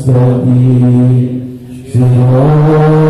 المستقيم صراط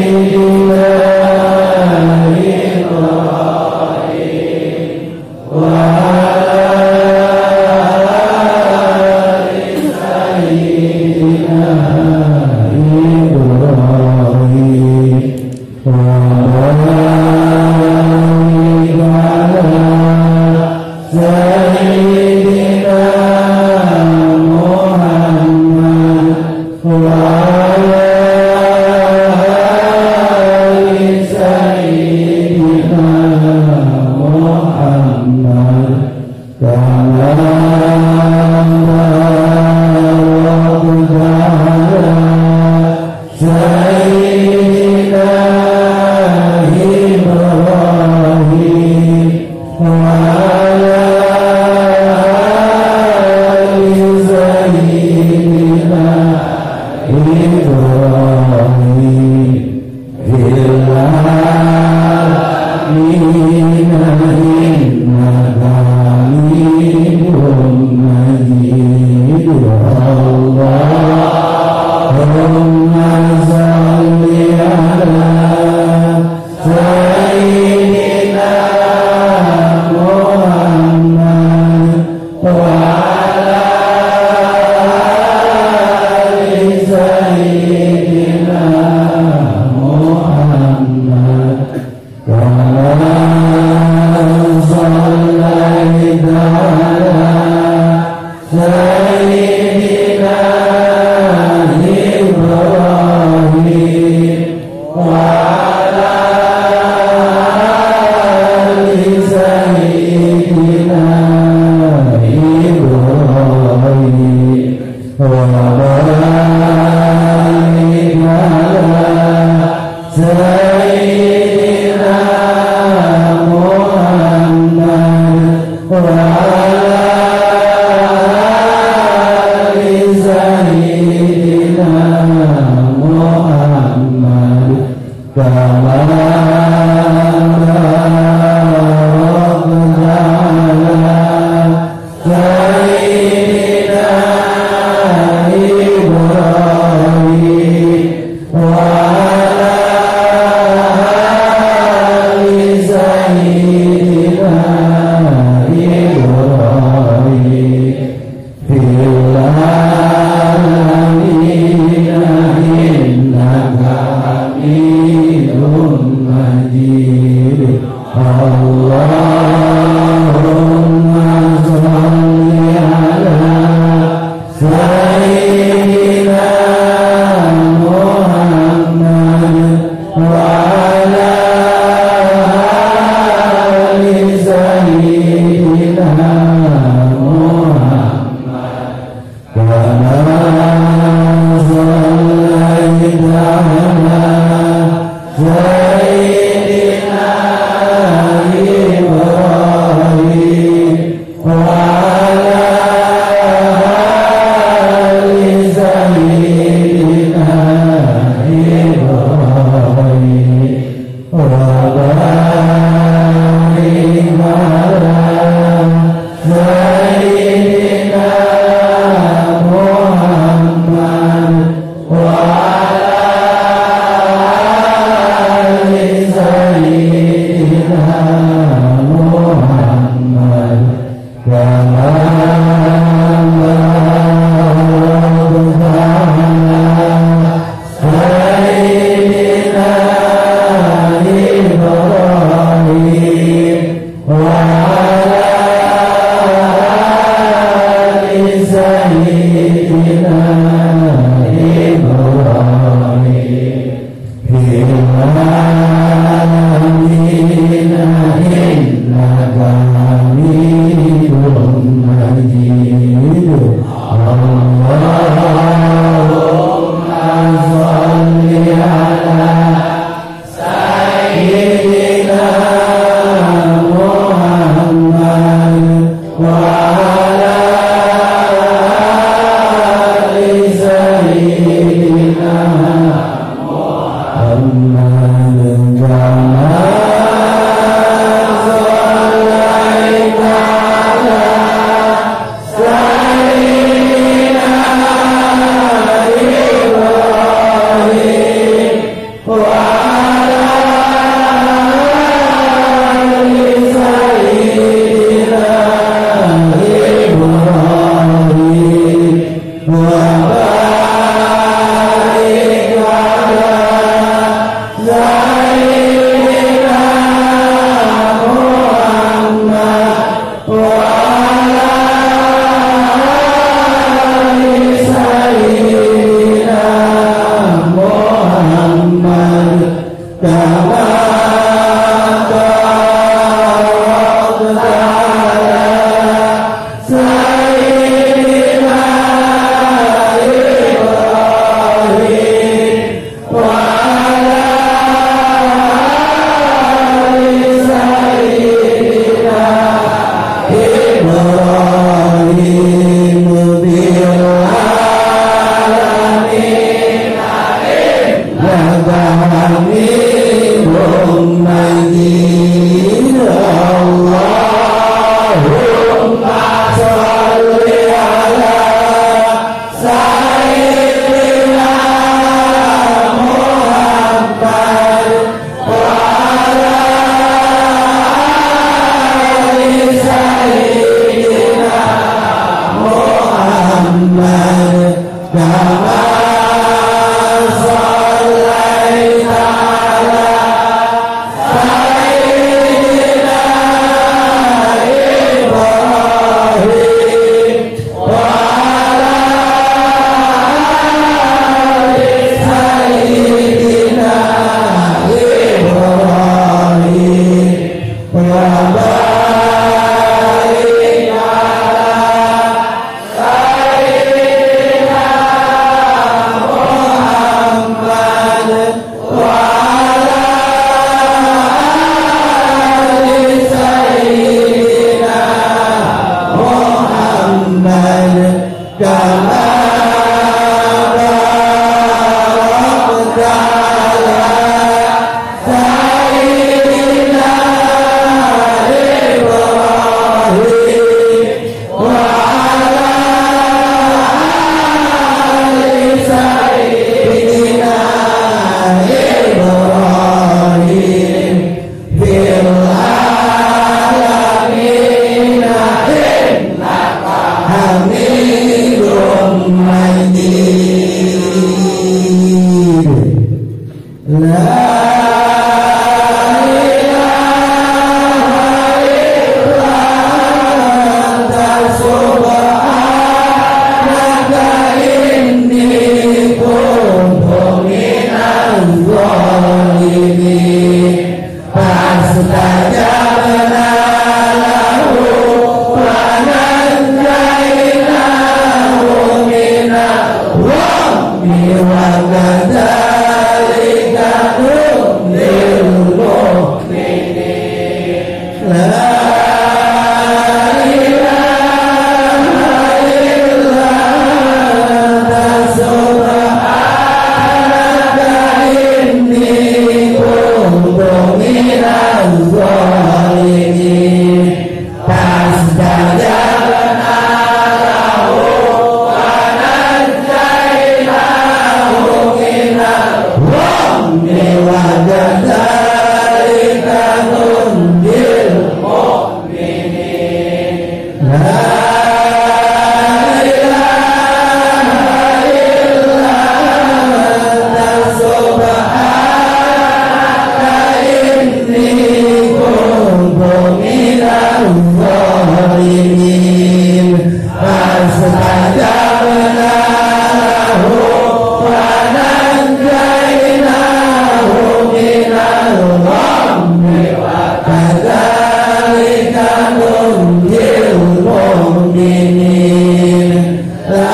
You. Wow.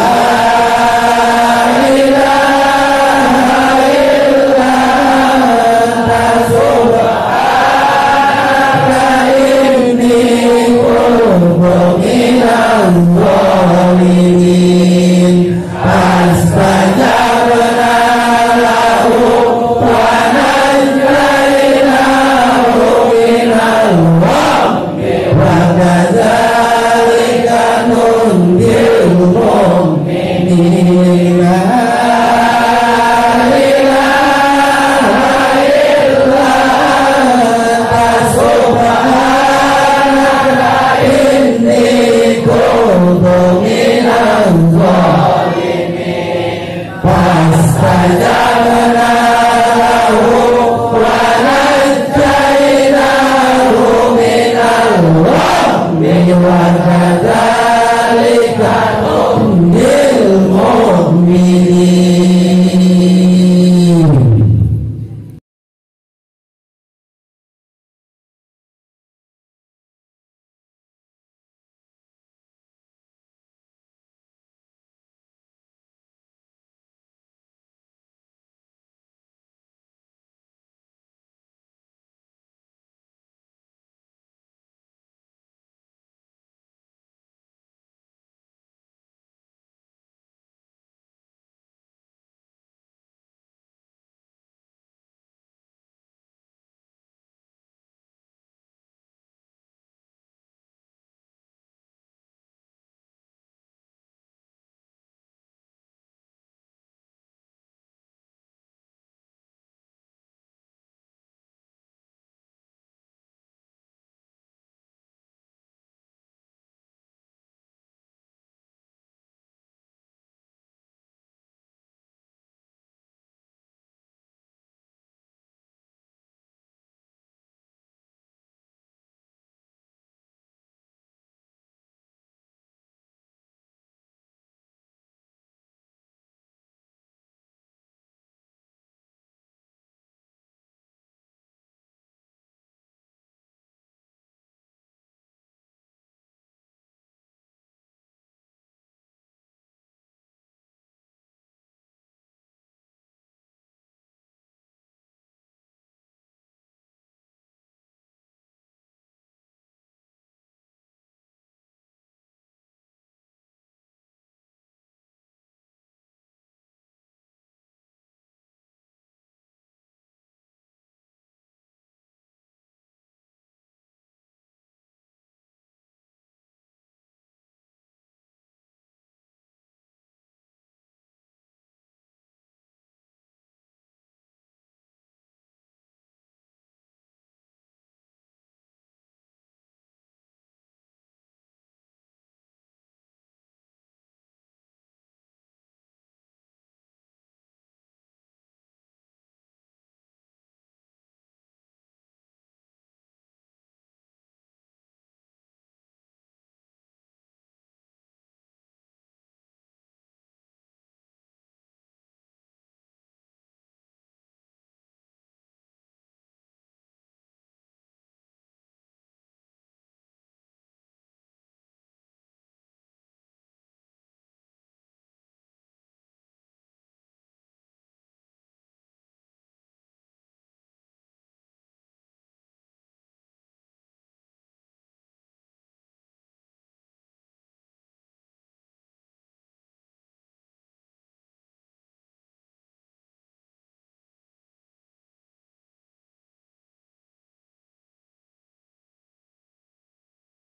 Amen. Yeah.